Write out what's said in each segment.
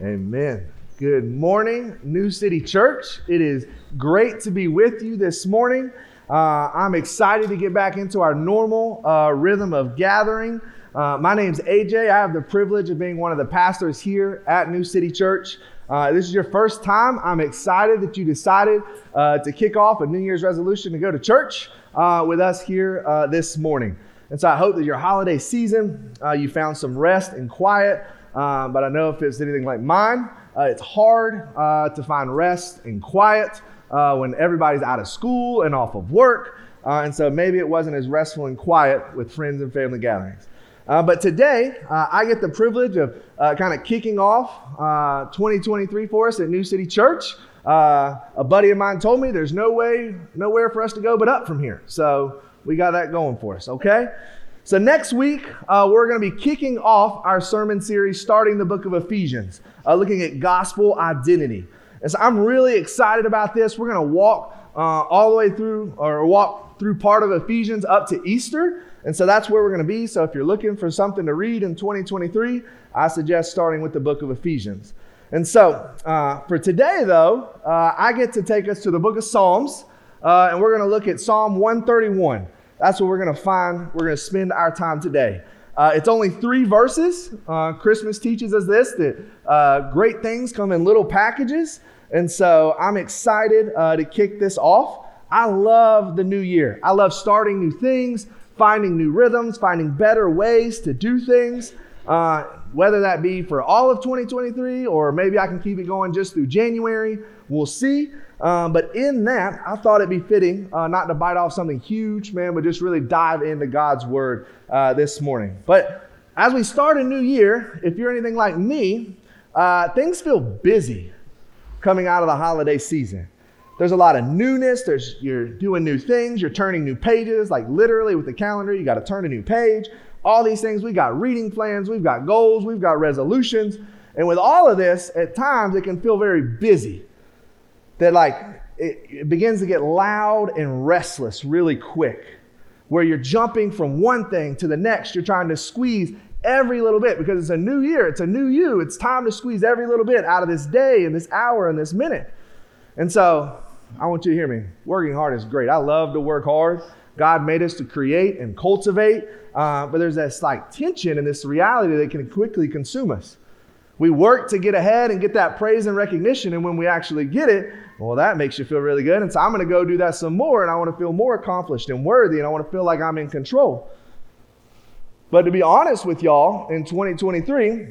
Amen. Good morning, New City Church. It is great to be with you this morning. Uh, I'm excited to get back into our normal uh, rhythm of gathering. Uh, my name's AJ. I have the privilege of being one of the pastors here at New City Church. Uh, this is your first time. I'm excited that you decided uh, to kick off a New Year's resolution to go to church uh, with us here this morning. And so I hope that your holiday season, you found some rest and quiet. Um, but I know if it's anything like mine, uh, it's hard uh, to find rest and quiet uh, when everybody's out of school and off of work. Uh, and so maybe it wasn't as restful and quiet with friends and family gatherings. Uh, but today, I get the privilege of kind of kicking off 2023 for us at New City Church. a buddy of mine told me there's no way, nowhere for us to go but up from here. So we got that going for us, okay? So, next week, uh, we're going to be kicking off our sermon series, starting the book of Ephesians, uh, looking at gospel identity. And so, I'm really excited about this. We're going to walk uh, all the way through, or walk through part of Ephesians up to Easter. And so, that's where we're going to be. So, if you're looking for something to read in 2023, I suggest starting with the book of Ephesians. And so, uh, for today, though, uh, I get to take us to the book of Psalms, uh, and we're going to look at Psalm 131. That's what we're going to find. We're going to spend our time today. Uh, it's only three verses. Uh, Christmas teaches us this that uh, great things come in little packages. And so I'm excited uh, to kick this off. I love the new year. I love starting new things, finding new rhythms, finding better ways to do things, uh, whether that be for all of 2023 or maybe I can keep it going just through January. We'll see. Um, but in that, I thought it'd be fitting uh, not to bite off something huge, man, but just really dive into God's word uh, this morning. But as we start a new year, if you're anything like me, uh, things feel busy coming out of the holiday season. There's a lot of newness. There's you're doing new things. You're turning new pages, like literally with the calendar. You got to turn a new page. All these things. We've got reading plans. We've got goals. We've got resolutions. And with all of this, at times it can feel very busy that like it, it begins to get loud and restless really quick, where you're jumping from one thing to the next. You're trying to squeeze every little bit because it's a new year, it's a new you. It's time to squeeze every little bit out of this day and this hour and this minute. And so I want you to hear me. Working hard is great. I love to work hard. God made us to create and cultivate, uh, but there's this like tension and this reality that can quickly consume us. We work to get ahead and get that praise and recognition, and when we actually get it, well, that makes you feel really good. And so I'm going to go do that some more, and I want to feel more accomplished and worthy, and I want to feel like I'm in control. But to be honest with y'all, in 2023,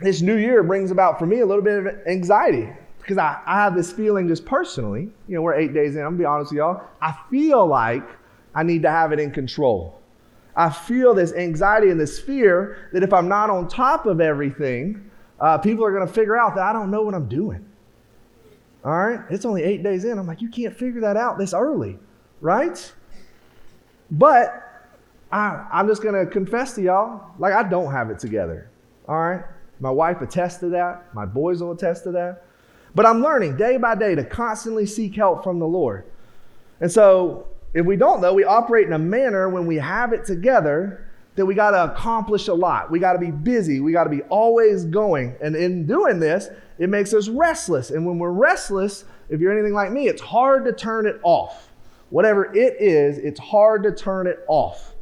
this new year brings about for me a little bit of anxiety because I, I have this feeling just personally. You know, we're eight days in, I'm going to be honest with y'all. I feel like I need to have it in control. I feel this anxiety and this fear that if I'm not on top of everything, uh, people are going to figure out that I don't know what I'm doing. All right? It's only eight days in. I'm like, you can't figure that out this early, right? But I, I'm just going to confess to y'all, like, I don't have it together. All right? My wife attests to that. My boys will attest to that. But I'm learning day by day to constantly seek help from the Lord. And so, if we don't, though, we operate in a manner when we have it together that we got to accomplish a lot. We got to be busy. We got to be always going. And in doing this, it makes us restless. And when we're restless, if you're anything like me, it's hard to turn it off. Whatever it is, it's hard to turn it off.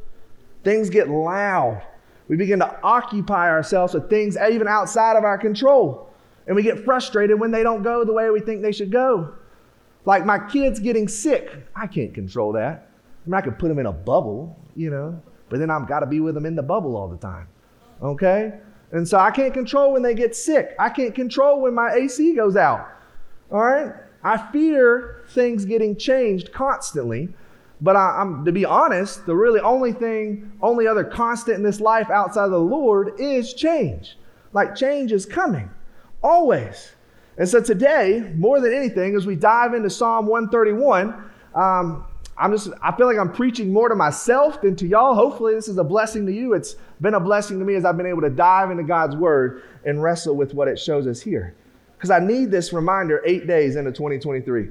Things get loud. We begin to occupy ourselves with things even outside of our control. And we get frustrated when they don't go the way we think they should go. Like my kids getting sick. I can't control that. I mean, I could put them in a bubble, you know, but then I've got to be with them in the bubble all the time. Okay? And so I can't control when they get sick. I can't control when my AC goes out. All right? I fear things getting changed constantly. But I, am to be honest, the really only thing, only other constant in this life outside of the Lord is change. Like change is coming, always. And so today, more than anything, as we dive into Psalm 131, um, I'm just, I feel like I'm preaching more to myself than to y'all. Hopefully, this is a blessing to you. It's been a blessing to me as I've been able to dive into God's word and wrestle with what it shows us here. Because I need this reminder eight days into 2023.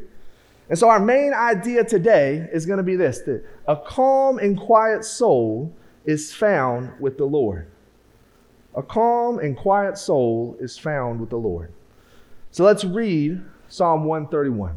And so, our main idea today is going to be this that a calm and quiet soul is found with the Lord. A calm and quiet soul is found with the Lord. So let's read Psalm 131.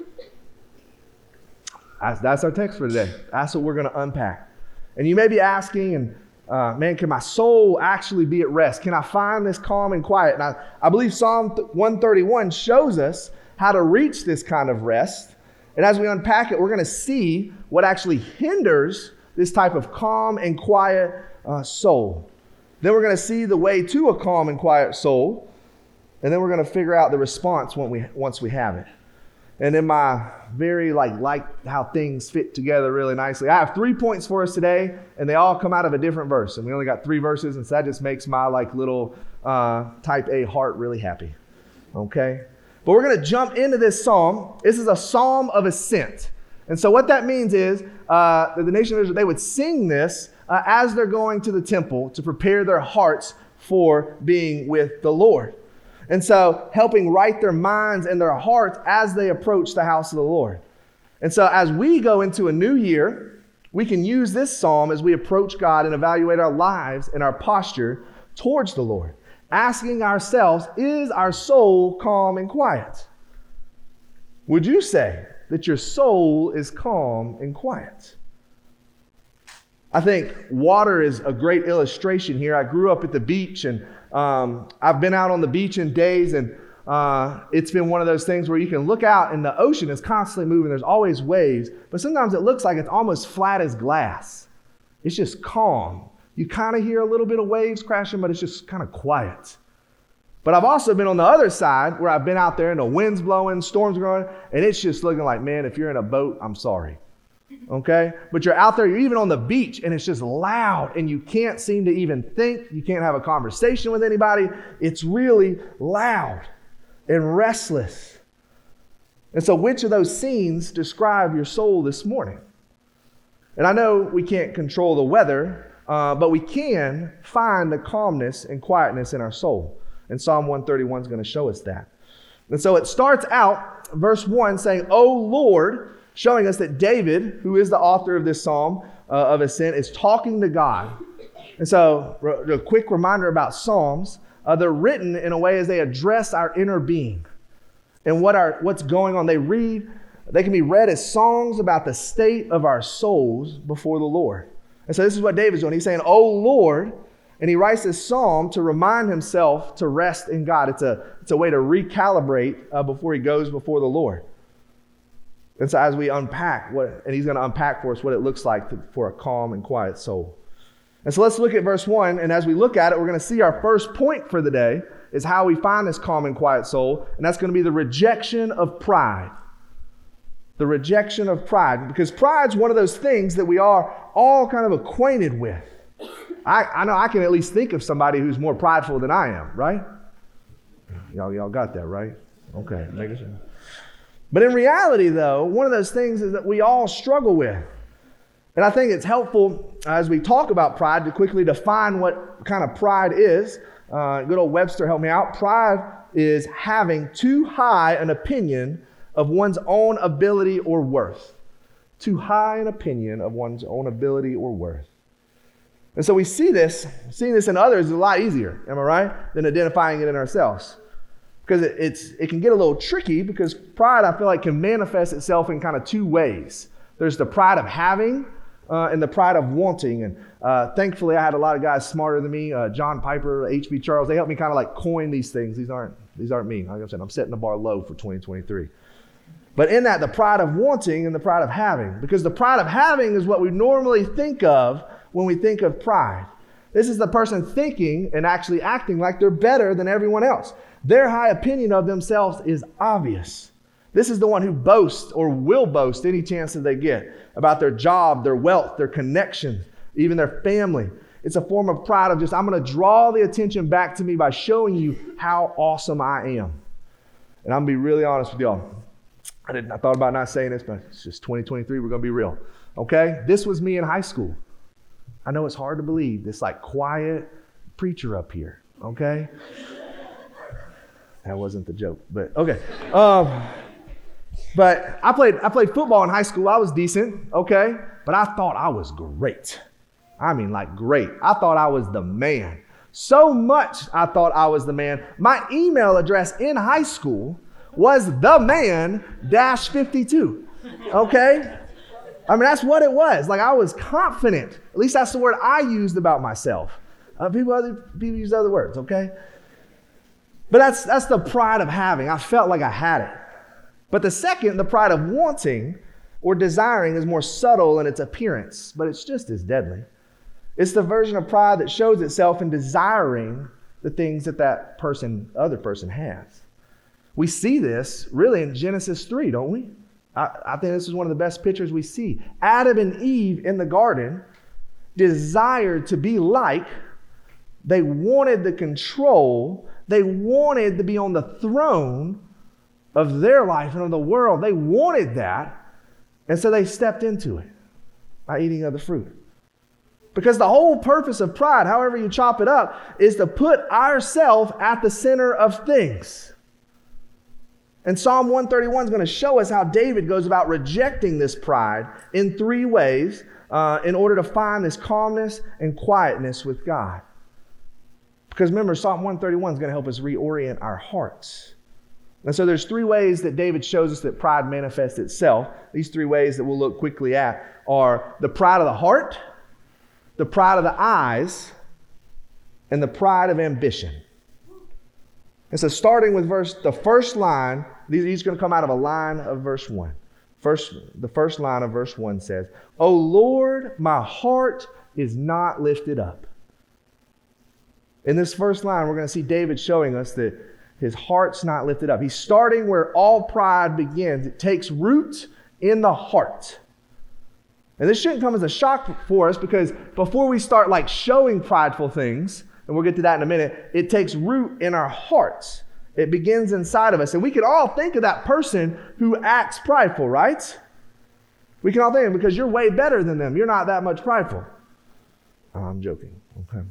That's, our text for today. That's what we're going to unpack. And you may be asking, and uh, man, can my soul actually be at rest? Can I find this calm and quiet? And I, I believe Psalm 131 shows us how to reach this kind of rest. And as we unpack it, we're going to see what actually hinders this type of calm and quiet uh, soul. Then we're going to see the way to a calm and quiet soul. And then we're going to figure out the response when we, once we have it. And in my very like like how things fit together really nicely. I have three points for us today, and they all come out of a different verse. And we only got three verses, and so that just makes my like little uh, type A heart really happy. Okay? But we're to jump into this psalm. This is a psalm of ascent. And so, what that means is uh, that the nation of Israel, they would sing this uh, as they're going to the temple to prepare their hearts for being with the Lord. And so, helping right their minds and their hearts as they approach the house of the Lord. And so, as we go into a new year, we can use this psalm as we approach God and evaluate our lives and our posture towards the Lord asking ourselves, is our soul calm and quiet? Would you say that your soul is calm and quiet? I think water is a great illustration here. I grew up at the beach and um, I've been out on the beach in days and uh, it's been one of those things where you can look out and the ocean is constantly moving. There's always waves, but sometimes it looks like it's almost flat as glass. It's just calm. You kind of hear a little bit of waves crashing, but it's just kind of quiet. But I've also been on the other side where I've been out there and the wind's blowing, storms going, and it's just looking like, man, if you're in a boat, I'm sorry. Okay? But you're out there, you're even on the beach, and it's just loud, and you can't seem to even think. You can't have a conversation with anybody. It's really loud and restless. And so, which of those scenes describe your soul this morning? And I know we can't control the weather, uh, but we can find the calmness and quietness in our soul. And Psalm 131 is going to show us that. And so it starts out, verse 1, saying, O Lord, showing us that David, who is the author of this psalm uh, of ascent, is talking to God. And so, a quick reminder about Psalms uh, they're written in a way as they address our inner being and what our, what's going on. They read, they can be read as songs about the state of our souls before the Lord. And so this is what David's doing. He's saying, Oh Lord, and he writes this psalm to remind himself to rest in God. It's a, it's a way to recalibrate uh, before he goes before the Lord. And so as we unpack what, and he's going to unpack for us what it looks like to, for a calm and quiet soul. And so let's look at verse one. And as we look at it, we're going to see our first point for the day is how we find this calm and quiet soul. And that's going to be the rejection of pride the rejection of pride. Because pride's one of those things that we are all kind of acquainted with. I, I know I can at least think of somebody who's more prideful than I am, right? Y'all, y'all got that, right? Okay. But in reality, though, one of those things is that we all struggle with. And I think it's helpful as we talk about pride to quickly define what kind of pride is. Uh, good old Webster helped me out. Pride is having too high an opinion of one's own ability or worth. Too high an opinion of one's own ability or worth. And so we see this, seeing this in others is a lot easier, am I right, than identifying it in ourselves. Because it, it's, it can get a little tricky because pride, I feel like, can manifest itself in kind of two ways. There's the pride of having uh, and the pride of wanting. And uh, thankfully, I had a lot of guys smarter than me, uh, John Piper, H.B. Charles. They helped me kind of like coin these things. These aren't, these aren't me. Like I said, I'm setting the bar low for 2023. But in that, the pride of wanting and the pride of having. Because the pride of having is what we normally think of when we think of pride. This is the person thinking and actually acting like they're better than everyone else. Their high opinion of themselves is obvious. This is the one who boasts or will boast any chance that they get about their job, their wealth, their connections, even their family. It's a form of pride of just, I'm going to draw the attention back to me by showing you how awesome I am. And I'm going to be really honest with y'all. I, didn't, I thought about not saying this, but it's just 2023. We're going to be real. Okay? This was me in high school. I know it's hard to believe, this like quiet preacher up here. Okay? That wasn't the joke, but okay. Um, but I played, I played football in high school. I was decent, okay? But I thought I was great. I mean, like, great. I thought I was the man. So much I thought I was the man. My email address in high school was the man dash 52, okay? I mean, that's what it was. Like, I was confident. At least that's the word I used about myself. Uh, people, other, people use other words, okay? But that's, that's the pride of having. I felt like I had it. But the second, the pride of wanting or desiring, is more subtle in its appearance, but it's just as deadly. It's the version of pride that shows itself in desiring the things that that person, other person has. We see this really in Genesis 3, don't we? I, I think this is one of the best pictures we see. Adam and Eve in the garden desired to be like, they wanted the control, they wanted to be on the throne of their life and of the world. They wanted that. And so they stepped into it by eating of the fruit. Because the whole purpose of pride, however you chop it up, is to put ourself at the center of things. And Psalm 131 is going to show us how David goes about rejecting this pride in three ways uh, in order to find this calmness and quietness with God. Because remember, Psalm 131 is going to help us reorient our hearts. And so there's three ways that David shows us that pride manifests itself. These three ways that we'll look quickly at are the pride of the heart, the pride of the eyes, and the pride of ambition. And so starting with verse, the first line, these, are going to come out of a line of verse 1. First, the first line of verse 1 says, O Lord, my heart is not lifted up. In this first line, we're going to see David showing us that his heart's not lifted up. He's starting where all pride begins. It takes root in the heart. And this shouldn't come as a shock for us because before we start like showing prideful things, and we'll get to that in a minute, it takes root in our hearts. It begins inside of us. And we can all think of that person who acts prideful, right? We can all think because you're way better than them. You're not that much prideful. I'm joking. Okay.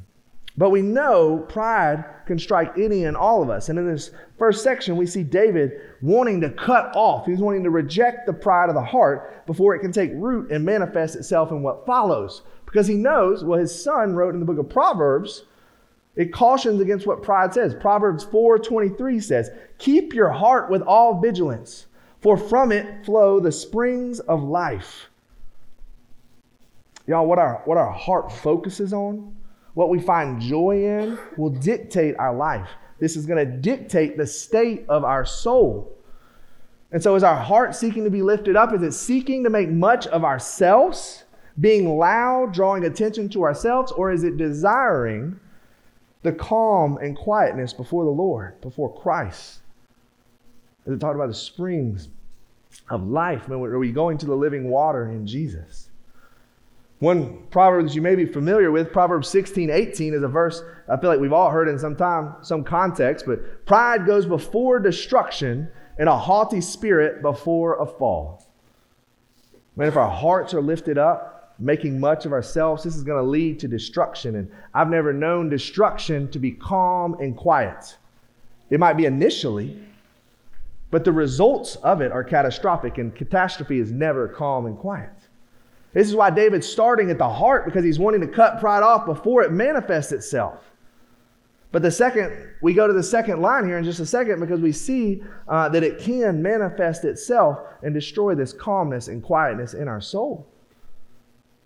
But we know pride can strike any and all of us. And in this first section, we see David wanting to cut off, he's wanting to reject the pride of the heart before it can take root and manifest itself in what follows. Because he knows, well, his son wrote in the book of Proverbs, it cautions against what pride says. Proverbs 4:23 says, "Keep your heart with all vigilance, for from it flow the springs of life." Y'all, what our what our heart focuses on what we find joy in will dictate our life. This is going to dictate the state of our soul. And so, is our heart seeking to be lifted up? Is it seeking to make much of ourselves, being loud, drawing attention to ourselves, or is it desiring the calm and quietness before the Lord, before Christ? Is it talking about the springs of life? Are we going to the living water in Jesus? One proverb that you may be familiar with, Proverbs 16, 18, is a verse I feel like we've all heard in some time, some context, but pride goes before destruction and a haughty spirit before a fall. Man, if our hearts are lifted up, making much of ourselves, this is going to lead to destruction. And I've never known destruction to be calm and quiet. It might be initially, but the results of it are catastrophic, and catastrophe is never calm and quiet. This is why David's starting at the heart because he's wanting to cut pride off before it manifests itself. But the second, we go to the second line here in just a second because we see uh, that it can manifest itself and destroy this calmness and quietness in our soul.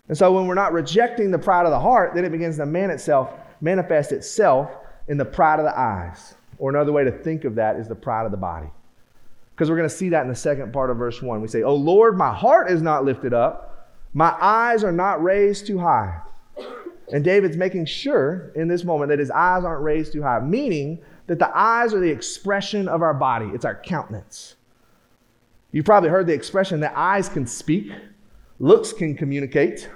And so when we're not rejecting the pride of the heart, then it begins to man itself, manifest itself in the pride of the eyes. Or another way to think of that is the pride of the body. Because we're going to see that in the second part of verse 1. We say, Oh Lord, my heart is not lifted up my eyes are not raised too high. And David's making sure in this moment that his eyes aren't raised too high, meaning that the eyes are the expression of our body, it's our countenance. You've probably heard the expression that eyes can speak, looks can communicate.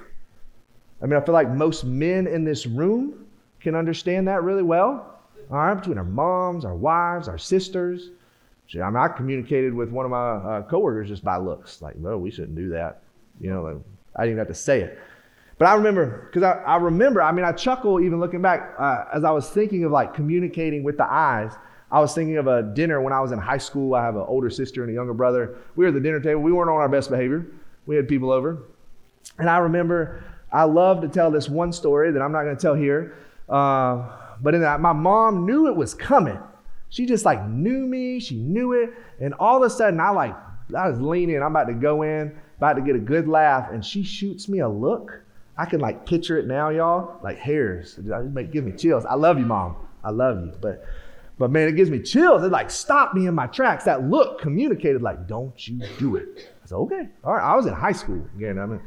I mean, I feel like most men in this room can understand that really well. All right, between our moms, our wives, our sisters. I mean, I communicated with one of my uh, coworkers just by looks, like, no, we shouldn't do that. You know, like, I didn't even have to say it. But I remember, because I, I, remember, I mean, I chuckle even looking back uh, as I was thinking of like communicating with the eyes. I was thinking of a dinner when I was in high school. I have an older sister and a younger brother. We were at the dinner table. We weren't on our best behavior. We had people over. And I remember I love to tell this one story that I'm not going to tell here. Uh, but in that, my mom knew it was coming. She just like knew me. She knew it. And all of a sudden, I like, I was leaning. I'm about to go in, about to get a good laugh. And she shoots me a look. I can like picture it now, y'all, like hairs. It give me chills. I love you, mom. I love you. But but man, it gives me chills. It like stopped me in my tracks. That look communicated like, don't you do it. I said, okay. All right. I was in high school again. I mean,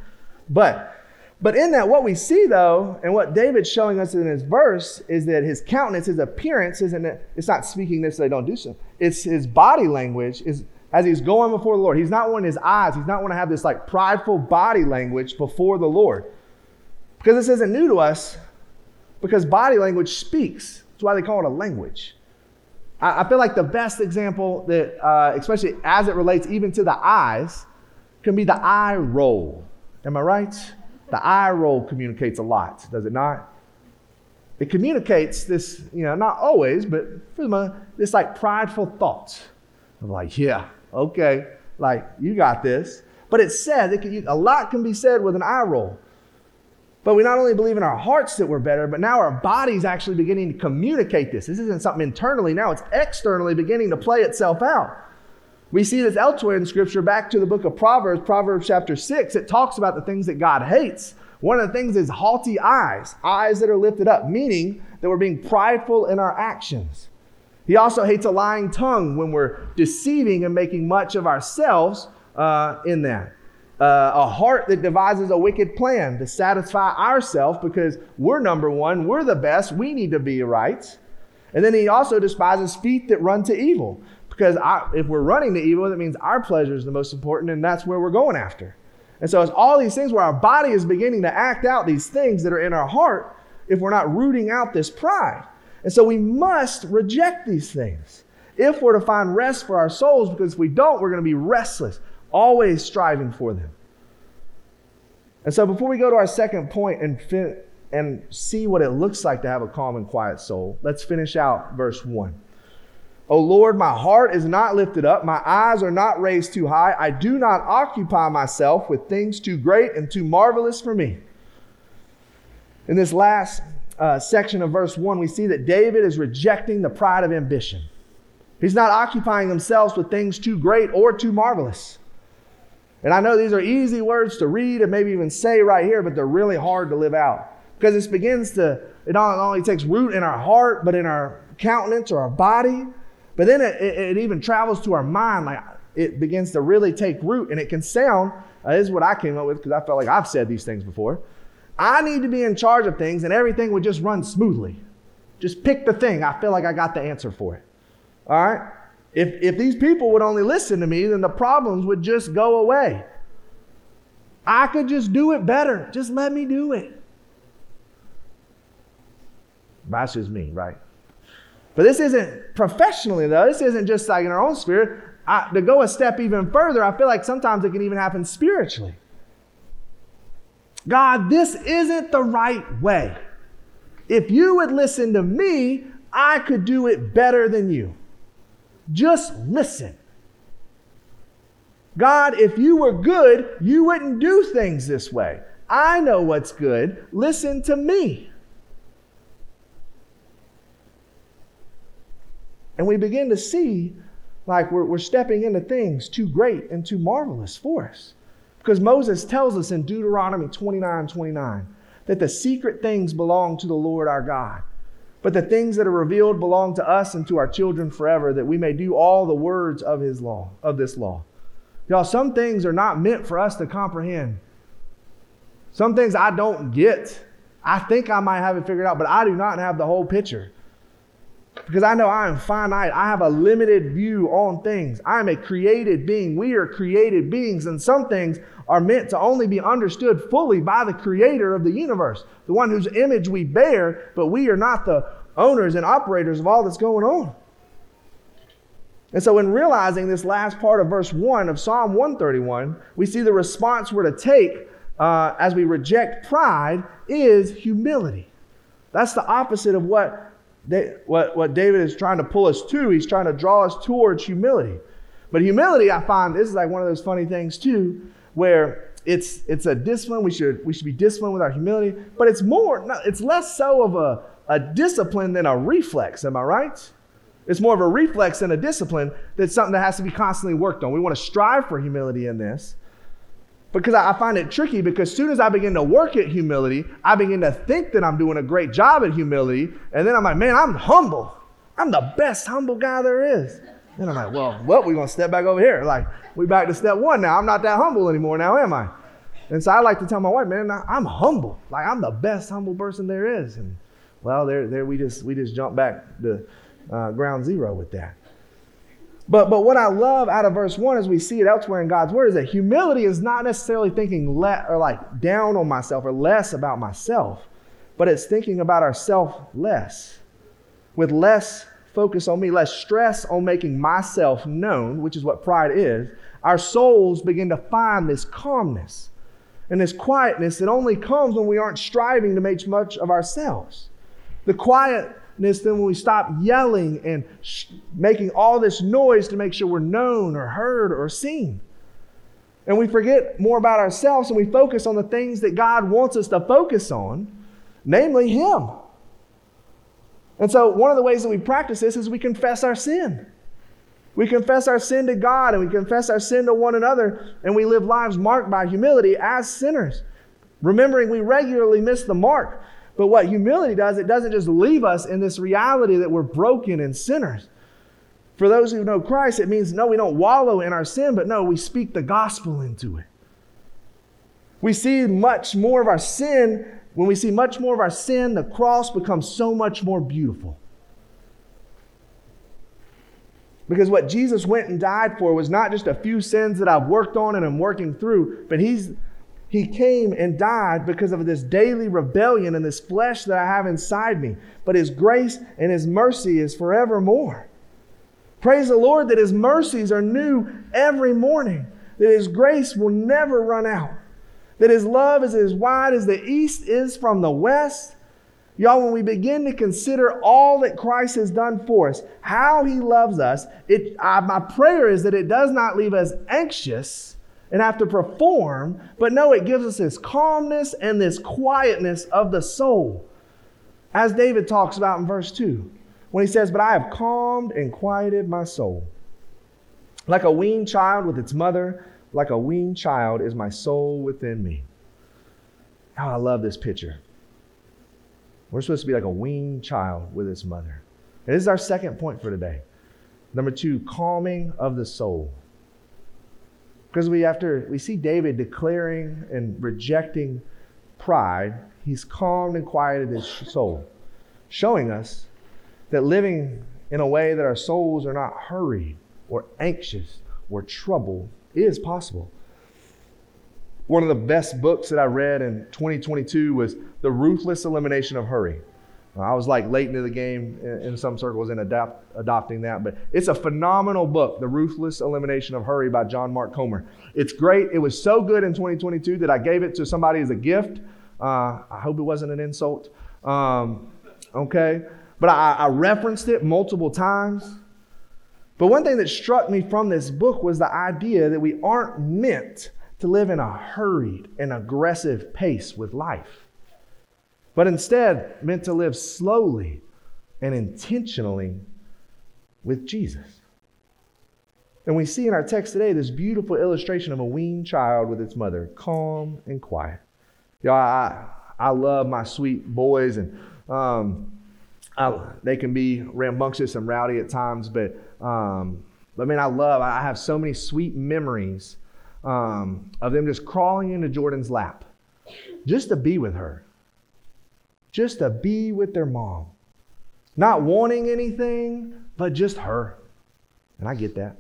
but but in that, what we see though, and what David's showing us in his verse is that his countenance, his appearance, isn't it's not speaking necessarily don't do so. It's his body language is as he's going before the Lord. He's not wanting his eyes, he's not wanting to have this like prideful body language before the Lord. Because this isn't new to us, because body language speaks. That's why they call it a language. I, I feel like the best example that, uh, especially as it relates even to the eyes, can be the eye roll. Am I right? The eye roll communicates a lot, does it not? It communicates this, you know, not always, but this like prideful thought of like, yeah, okay, like you got this. But it says it can, a lot can be said with an eye roll. But we not only believe in our hearts that we're better, but now our body's actually beginning to communicate this. This isn't something internally, now it's externally beginning to play itself out. We see this elsewhere in Scripture, back to the book of Proverbs, Proverbs chapter 6. It talks about the things that God hates. One of the things is haughty eyes, eyes that are lifted up, meaning that we're being prideful in our actions. He also hates a lying tongue when we're deceiving and making much of ourselves uh, in that uh, a heart that devises a wicked plan to satisfy ourselves because we're number one, we're the best, we need to be right. And then he also despises feet that run to evil because if we're running to evil, that means our pleasure is the most important and that's where we're going after. And so it's all these things where our body is beginning to act out these things that are in our heart if we're not rooting out this pride. And so we must reject these things if we're to find rest for our souls because if we don't, we're going to be restless always striving for them. And so, before we go to our second point and, fin- and see what it looks like to have a calm and quiet soul, let's finish out verse 1. O Lord, my heart is not lifted up, my eyes are not raised too high. I do not occupy myself with things too great and too marvelous for me. In this last uh, section of verse 1, we see that David is rejecting the pride of ambition. He's not occupying himself with things too great or too marvelous. And I know these are easy words to read and maybe even say right here, but they're really hard to live out. Because this begins to, it not only takes root in our heart, but in our countenance or our body. But then it, it, it even travels to our mind. Like it begins to really take root. And it can sound, uh, is what I came up with because I felt like I've said these things before. I need to be in charge of things and everything would just run smoothly. Just pick the thing. I feel like I got the answer for it. All right? If, if these people would only listen to me, then the problems would just go away. I could just do it better. Just let me do it. That's just me, right? But this isn't professionally, though. This isn't just like in our own spirit. I, to go a step even further, I feel like sometimes it can even happen spiritually. God, this isn't the right way. If you would listen to me, I could do it better than you. Just listen. God, if you were good, you wouldn't do things this way. I know what's good. Listen to me. And we begin to see like we're, we're stepping into things too great and too marvelous for us. Because Moses tells us in Deuteronomy 29 29 that the secret things belong to the Lord our God. But the things that are revealed belong to us and to our children forever, that we may do all the words of his law, of this law. Y'all, some things are not meant for us to comprehend. Some things I don't get. I think I might have it figured out, but I do not have the whole picture. Because I know I am finite. I have a limited view on things. I am a created being. We are created beings, and some things are meant to only be understood fully by the creator of the universe, the one whose image we bear, but we are not the owners and operators of all that's going on. And so, in realizing this last part of verse 1 of Psalm 131, we see the response we're to take uh, as we reject pride is humility. That's the opposite of what, what, what David is trying to pull us to. He's trying to draw us towards humility. But humility, I find, this is like one of those funny things too, where it's it's a discipline. We should we should be disciplined with our humility, but it's more it's less so of a, a discipline than a reflex. Am I right? It's more of a reflex than a discipline that's something that has to be constantly worked on. We want to strive for humility in this. Because I find it tricky because as soon as I begin to work at humility, I begin to think that I'm doing a great job at humility. And then I'm like, man, I'm humble. I'm the best humble guy there is. Then I'm like, well, what? We're going to step back over here. Like, we back to step one now. I'm not that humble anymore now, am I? And so I like to tell my wife, man, I'm humble. Like, I'm the best humble person there is. And well, there, there we just we just jump back to uh, ground zero with that. But, but what I love out of verse one as we see it elsewhere in God's word is that humility is not necessarily thinking le- or like down on myself or less about myself, but it's thinking about ourself less, with less focus on me, less stress on making myself known, which is what pride is. Our souls begin to find this calmness and this quietness that only comes when we aren't striving to make much of ourselves. The quiet then when we stop yelling and sh- making all this noise to make sure we're known or heard or seen. And we forget more about ourselves and we focus on the things that God wants us to focus on, namely Him. And so, one of the ways that we practice this is we confess our sin. We confess our sin to God and we confess our sin to one another, and we live lives marked by humility as sinners. Remembering we regularly miss the mark but what humility does, it doesn't just leave us in this reality that we're broken and sinners. For those who know Christ, it means no, we don't wallow in our sin, but no, we speak the gospel into it. We see much more of our sin. When we see much more of our sin, the cross becomes so much more beautiful. Because what Jesus went and died for was not just a few sins that I've worked on and I'm working through, but He's he came and died because of this daily rebellion and this flesh that I have inside me. But His grace and His mercy is forevermore. Praise the Lord that His mercies are new every morning, that His grace will never run out, that His love is as wide as the east is from the west. Y'all, when we begin to consider all that Christ has done for us, how He loves us, it, I, my prayer is that it does not leave us anxious and have to perform, but no, it gives us this calmness and this quietness of the soul. As David talks about in verse 2, when he says, But I have calmed and quieted my soul. Like a weaned child with its mother, like a weaned child is my soul within me. Oh, I love this picture. We're supposed to be like a weaned child with its mother. And this is our second point for today. Number two, calming of the soul. Because we after we see David declaring and rejecting pride, he's calmed and quieted his soul, showing us that living in a way that our souls are not hurried or anxious or troubled is possible. One of the best books that I read in 2022 was The Ruthless Elimination of Hurry I was like late into the game in, some circles in adopt, adopting that, but it's a phenomenal book, The Ruthless Elimination of Hurry by John Mark Comer. It's great. It was so good in 2022 that I gave it to somebody as a gift. Uh, I hope it wasn't an insult. Um, okay? But I, I referenced it multiple times. But one thing that struck me from this book was the idea that we aren't meant to live in a hurried and aggressive pace with life but instead meant to live slowly and intentionally with Jesus. And we see in our text today this beautiful illustration of a weaned child with its mother, calm and quiet. Y'all, I, I love my sweet boys, and um, I, they can be rambunctious and rowdy at times, but um, I mean, I love, I have so many sweet memories um, of them just crawling into Jordan's lap just to be with her just to be with their mom. not wanting anything, but just her. And I get that.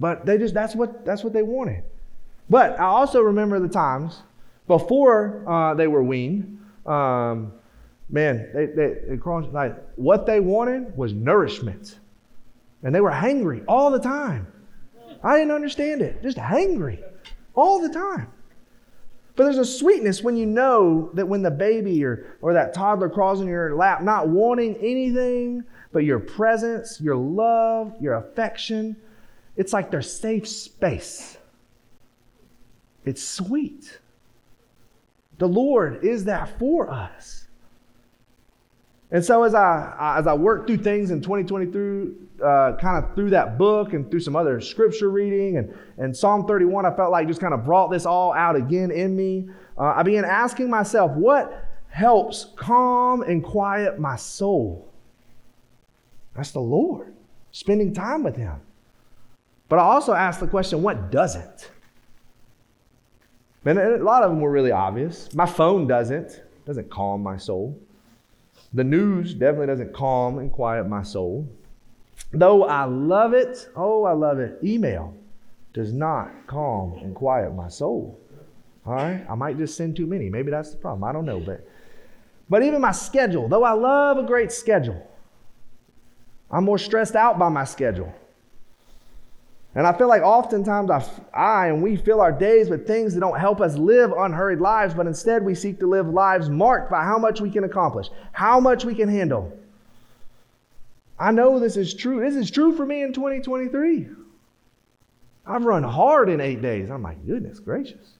But they just that's what that's what they wanted. But I also remember the times before uh, they were weaned. Um, man, they, they, they crossed, like what they wanted was nourishment, and they were hangry all the time. I didn't understand it, just hangry all the time. But there's a sweetness when you know that when the baby or, or that toddler crawls in your lap, not wanting anything but your presence, your love, your affection, it's like their safe space. It's sweet. The Lord is that for us. And so as I as I worked through things in 2023, uh, kind of through that book and through some other scripture reading and, and Psalm 31, I felt like just kind of brought this all out again in me. Uh, I began asking myself, what helps calm and quiet my soul? That's the Lord, spending time with Him. But I also asked the question, what doesn't? And a lot of them were really obvious. My phone doesn't, doesn't calm my soul. The news definitely doesn't calm and quiet my soul. Though I love it, oh, I love it. Email does not calm and quiet my soul. All right? I might just send too many. Maybe that's the problem. I don't know. But, but even my schedule, though I love a great schedule, I'm more stressed out by my schedule. And I feel like oftentimes I, I and we fill our days with things that don't help us live unhurried lives, but instead we seek to live lives marked by how much we can accomplish, how much we can handle. I know this is true. This is true for me in 2023. I've run hard in eight days. I'm like, goodness gracious.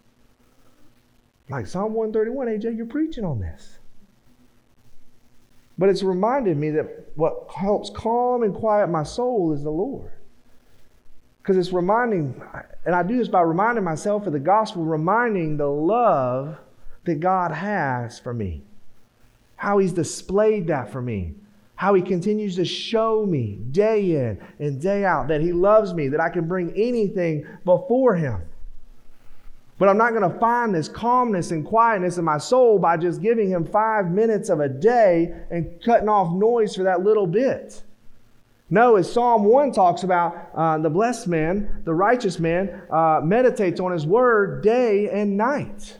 Like Psalm 131, AJ, you're preaching on this. But it's reminded me that what helps calm and quiet my soul is the Lord. Because it's reminding, and I do this by reminding myself of the gospel, reminding the love that God has for me, how He's displayed that for me, how He continues to show me day in and day out that He loves me, that I can bring anything before Him. But I'm not going to find this calmness and quietness in my soul by just giving Him five minutes of a day and cutting off noise for that little bit. No, as Psalm 1 talks about, uh, the blessed man, the righteous man, uh, meditates on his word day and night.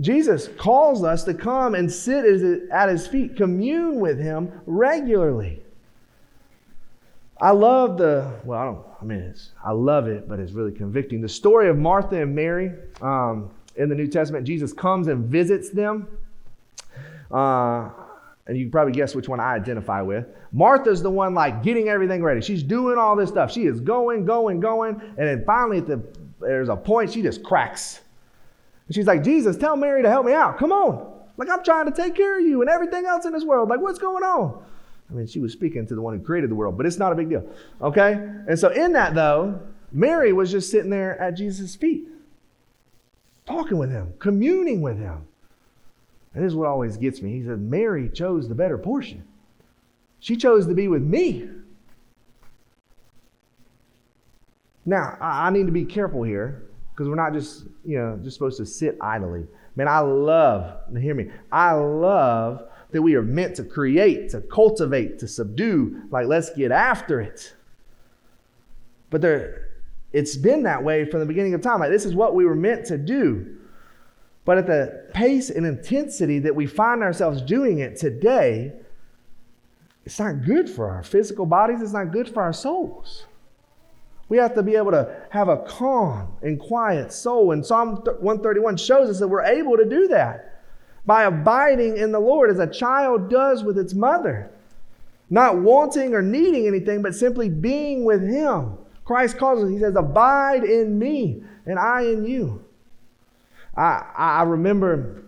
Jesus calls us to come and sit at his feet, commune with him regularly. I love the, well, I don't, I mean, it's, I love it, but it's really convicting. The story of Martha and Mary um, in the New Testament, Jesus comes and visits them. Uh, and you can probably guess which one I identify with. Martha's the one like getting everything ready. She's doing all this stuff. She is going, going, going, and then finally at the there's a point she just cracks. And she's like, Jesus, tell Mary to help me out. Come on. Like I'm trying to take care of you and everything else in this world. Like what's going on? I mean, she was speaking to the one who created the world, but it's not a big deal. Okay? And so in that though, Mary was just sitting there at Jesus' feet, talking with him, communing with him. And this is what always gets me. He said, Mary chose the better portion. She chose to be with me. Now, I need to be careful here because we're not just, you know, just supposed to sit idly. Man, I love, hear me, I love that we are meant to create, to cultivate, to subdue. Like, let's get after it. But there, it's been that way from the beginning of time. Like, this is what we were meant to do. But at the pace and intensity that we find ourselves doing it today, it's not good for our physical bodies, it's not good for our souls. We have to be able to have a calm and quiet soul. And Psalm 131 shows us that we're able to do that by abiding in the Lord as a child does with its mother. Not wanting or needing anything, but simply being with Him. Christ calls us, He says, Abide in me, and I in you. I, I remember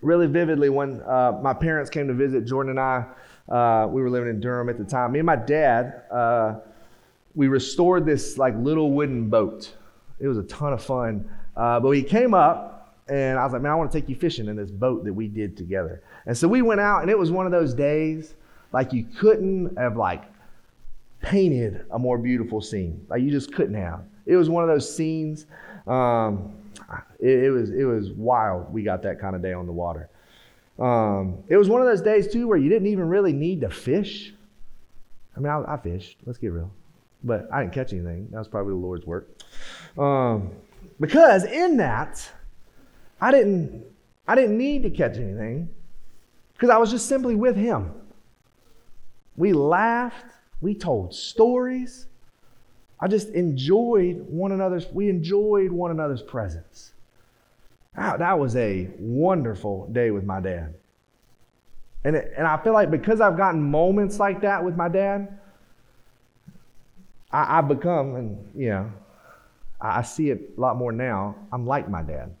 really vividly when uh, my parents came to visit Jordan and I. Uh, we were living in Durham at the time. Me and my dad, uh, we restored this like little wooden boat. It was a ton of fun. Uh, but he came up, and I was like, "Man, I want to take you fishing in this boat that we did together." And so we went out, and it was one of those days like you couldn't have like painted a more beautiful scene. Like you just couldn't have. It was one of those scenes. Um, it, it, was it was wild. We got that kind of day on the water. Um, it was one of those days, too, where you didn't even really need to fish. I mean, I, I fished, let's get real. But I didn't catch anything. That was probably the Lord's work. Um, because in that, I didn't, I didn't need to catch anything because I was just simply with Him. We laughed, we told stories. I just enjoyed one another's, we enjoyed one another's presence. That, was a wonderful day with my dad. And, it, and I feel like because I've gotten moments like that with my dad, I, have become, and you know, I, I see it a lot more now. I'm like my dad.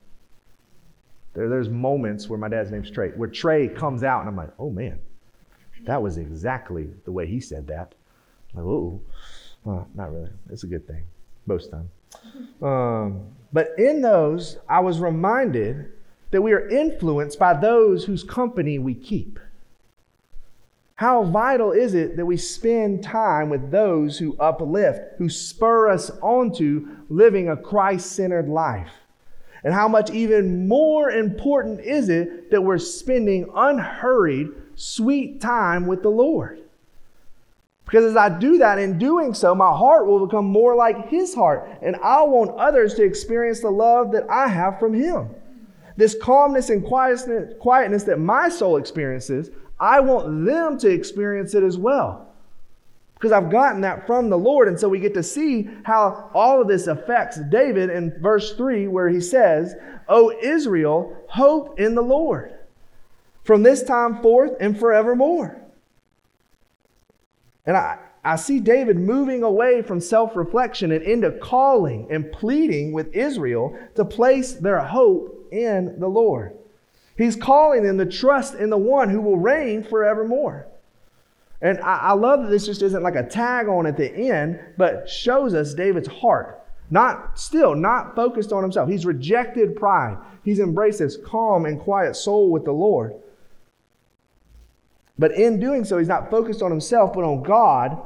There, there's moments where my dad's name's Trey, where Trey comes out and I'm like, oh man, that was exactly the way he said that. I'm like, oh, well, not really. It's a good thing most time. Um, but in those, I was reminded that we are influenced by those whose company we keep. How vital is it that we spend time with those who uplift, who spur us onto living a Christ centered life? And how much even more important is it that we're spending unhurried, sweet time with the Lord? Because as I do that, in doing so, my heart will become more like His heart, and I want others to experience the love that I have from Him. This calmness and quietness that my soul experiences I want them to experience it as well. Because I've gotten that from the Lord. And so we get to see how all of this affects David in verse 3, where he says, O Israel, hope in the Lord from this time forth and forevermore. And I, I see David moving away from self reflection and into calling and pleading with Israel to place their hope in the Lord. He's calling them to trust in the one who will reign forevermore. And I, I, love that this just isn't like a tag on at the end, but shows us David's heart. Not still, not focused on himself. He's rejected pride. He's embraced this calm and quiet soul with the Lord. But in doing so, he's not focused on himself, but on God,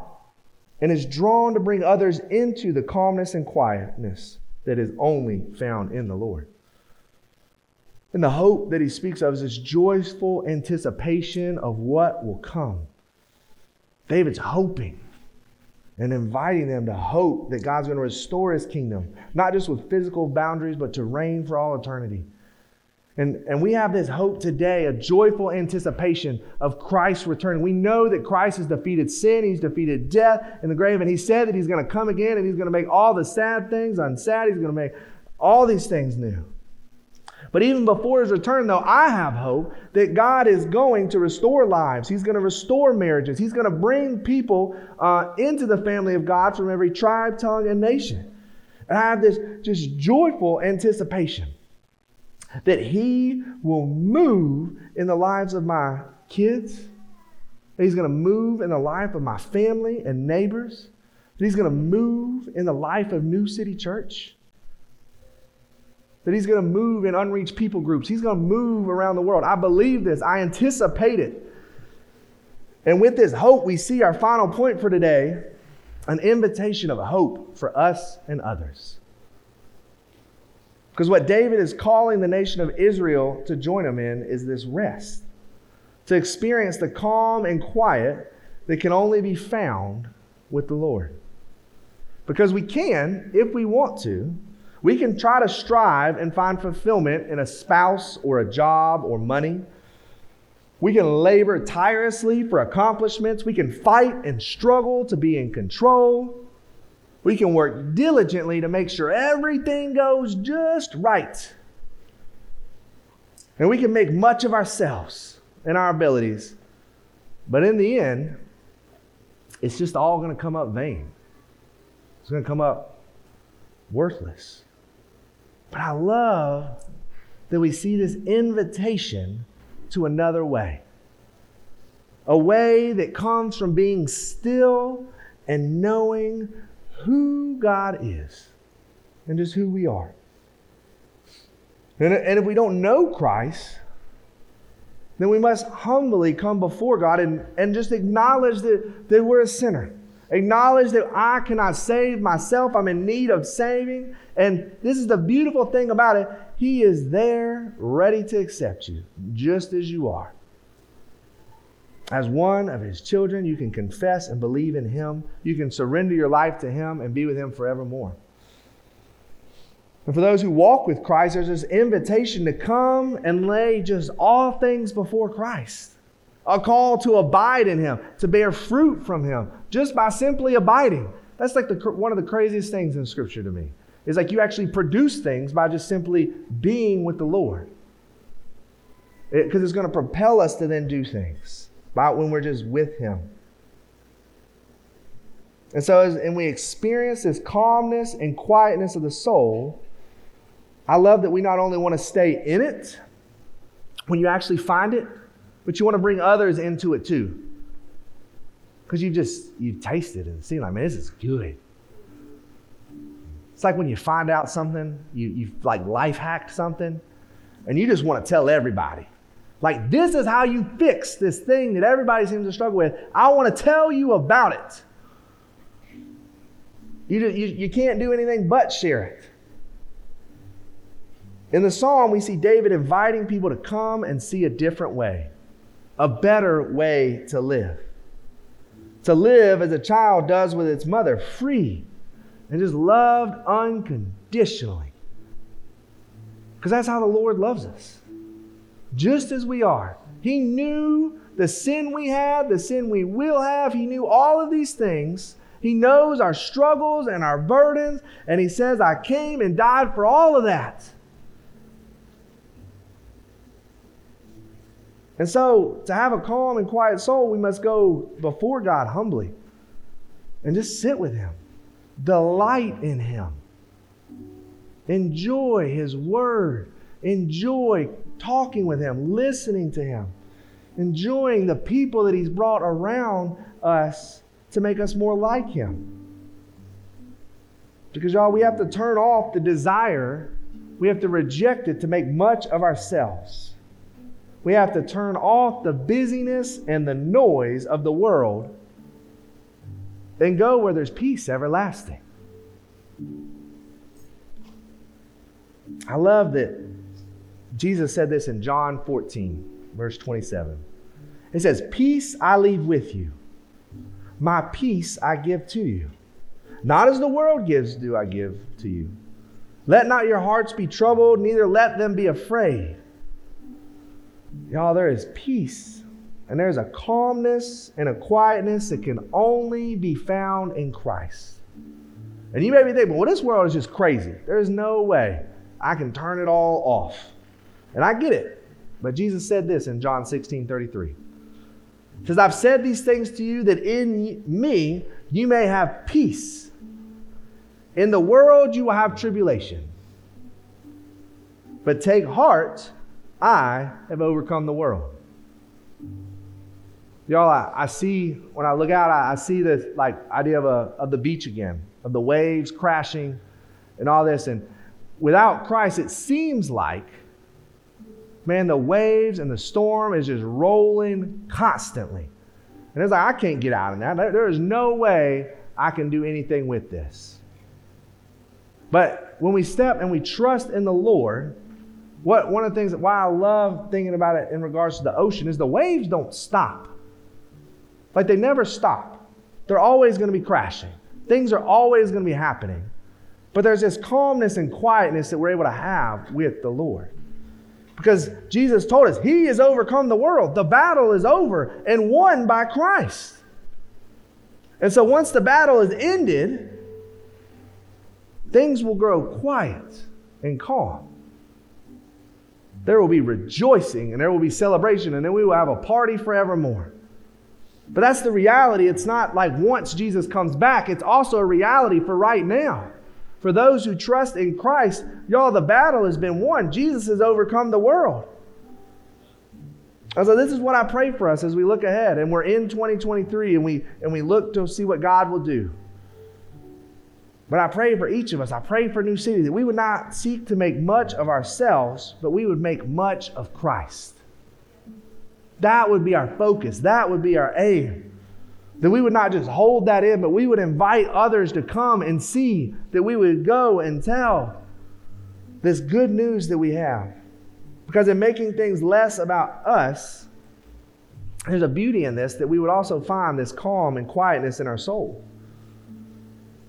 and is drawn to bring others into the calmness and quietness that is only found in the Lord. And the hope that he speaks of is this joyful anticipation of what will come. David's hoping and inviting them to hope that God's going to restore his kingdom, not just with physical boundaries, but to reign for all eternity. And, and we have this hope today, a joyful anticipation of Christ's return. We know that Christ has defeated sin, he's defeated death in the grave, and he said that he's going to come again and he's going to make all the sad things unsad. He's going to make all these things new. But even before his return, though, I have hope that God is going to restore lives. He's going to restore marriages. He's going to bring people uh, into the family of God from every tribe, tongue, and nation. And I have this just joyful anticipation that He will move in the lives of my kids. That he's going to move in the life of my family and neighbors. That He's going to move in the life of New City Church that he's going to move in unreached people groups. He's going to move around the world. I believe this. I anticipate it. And with this hope, we see our final point for today an invitation of hope for us and others. Because what David is calling the nation of Israel to join him in is this rest, to experience the calm and quiet that can only be found with the Lord. Because we can, if we want to, we can try to strive and find fulfillment in a spouse or a job or money. We can labor tirelessly for accomplishments. We can fight and struggle to be in control. We can work diligently to make sure everything goes just right. And we can make much of ourselves and our abilities. But in the end, it's just all going to come up vain. It's going to come up worthless. But I love that we see this invitation to another way. A way that comes from being still and knowing who God is and just who we are. And, and if we don't know Christ, then we must humbly come before God and, and just acknowledge that, that we're a sinner. Acknowledge that I cannot save myself. I'm in need of saving. And this is the beautiful thing about it. He is there ready to accept you just as you are. As one of his children, you can confess and believe in him. You can surrender your life to him and be with him forevermore. And for those who walk with Christ, there's this invitation to come and lay just all things before Christ. A call to abide in him, to bear fruit from him, just by simply abiding. That's like the, one of the craziest things in Scripture to me. Is like you actually produce things by just simply being with the Lord. Because it, it's going to propel us to then do things about when we're just with Him. And so, as, and we experience this calmness and quietness of the soul, I love that we not only want to stay in it when you actually find it, but you want to bring others into it too. Because you just, you've tasted and seen, like, man, this is good. It's like when you find out something, you, you've like life hacked something, and you just want to tell everybody. Like, this is how you fix this thing that everybody seems to struggle with. I want to tell you about it. You, you, you can't do anything but share it. In the psalm, we see David inviting people to come and see a different way, a better way to live. To live as a child does with its mother, free and just loved unconditionally. Because that's how the Lord loves us just as we are. He knew the sin we had, the sin we will have. He knew all of these things. He knows our struggles and our burdens. And He says, I came and died for all of that. And so, to have a calm and quiet soul, we must go before God humbly and just sit with Him, delight in Him, enjoy His Word, enjoy talking with Him, listening to Him, enjoying the people that He's brought around us to make us more like Him. Because, y'all, we have to turn off the desire, we have to reject it to make much of ourselves. We have to turn off the busyness and the noise of the world and go where there's peace everlasting. I love that Jesus said this in John 14, verse 27. It says, Peace I leave with you, my peace I give to you. Not as the world gives, do I give to you. Let not your hearts be troubled, neither let them be afraid. Y'all, there is peace and there's a calmness and a quietness that can only be found in Christ. And you may be thinking, well, this world is just crazy. There's no way I can turn it all off. And I get it. But Jesus said this in John 16 33. He says, I've said these things to you that in me you may have peace. In the world you will have tribulation. But take heart, I have overcome the world. Y'all, I, I see, when I look out, I, I see this like idea of, a, of the beach again, of the waves crashing and all this. And without Christ, it seems like man, the waves and the storm is just rolling constantly. And it's like, I can't get out of that. There is no way I can do anything with this. But when we step and we trust in the Lord, what one of the things that why I love thinking about it in regards to the ocean is the waves don't stop. Like they never stop. They're always going to be crashing. Things are always going to be happening. But there's this calmness and quietness that we're able to have with the Lord. Because Jesus told us He has overcome the world. The battle is over and won by Christ. And so once the battle is ended, things will grow quiet and calm. There will be rejoicing and there will be celebration, and then we will have a party forevermore. But that's the reality. It's not like once Jesus comes back, it's also a reality for right now. For those who trust in Christ, y'all, the battle has been won. Jesus has overcome the world. And so this is what I pray for us as we look ahead and we're in 2023 and we and we look to see what God will do. But I pray for each of us. I pray for New City that we would not seek to make much of ourselves, but we would make much of Christ. That would be our focus. That would be our aim. That we would not just hold that in, but we would invite others to come and see, that we would go and tell. This good news that we have. Because in making things less about us, there's a beauty in this that we would also find this calm and quietness in our soul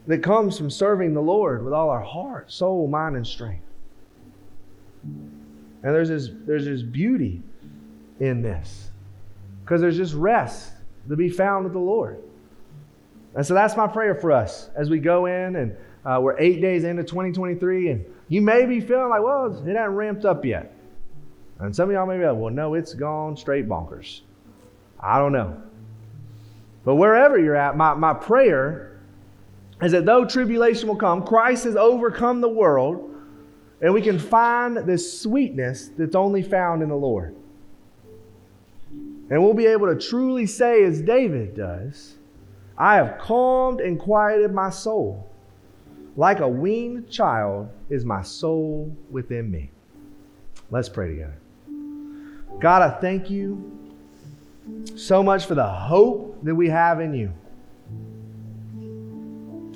that comes from serving the Lord with all our heart, soul, mind, and strength. And there's this, there's this beauty in this because there's just rest to be found with the Lord. And so that's my prayer for us as we go in and uh, we're eight days into 2023 and you may be feeling like, well, it hasn't ramped up yet. And some of y'all may be like, well, no, it's gone straight bonkers. I don't know. But wherever you're at, my, my prayer is that though tribulation will come, Christ has overcome the world, and we can find this sweetness that's only found in the Lord. And we'll be able to truly say, as David does, I have calmed and quieted my soul. Like a weaned child is my soul within me. Let's pray together. God, I thank you so much for the hope that we have in you.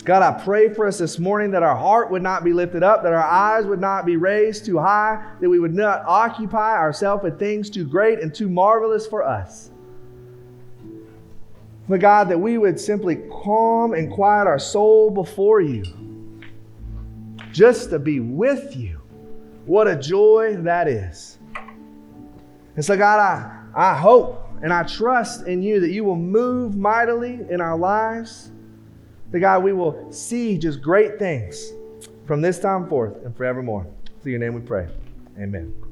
God, I pray for us this morning that our heart would not be lifted up, that our eyes would not be raised too high, that we would not occupy ourselves with things too great and too marvelous for us. But God, that we would simply calm and quiet our soul before you, just to be with you. What a joy that is. And so, God, I, I hope and I trust in you that you will move mightily in our lives that God, we will see just great things from this time forth and forevermore. Through your name we pray. Amen.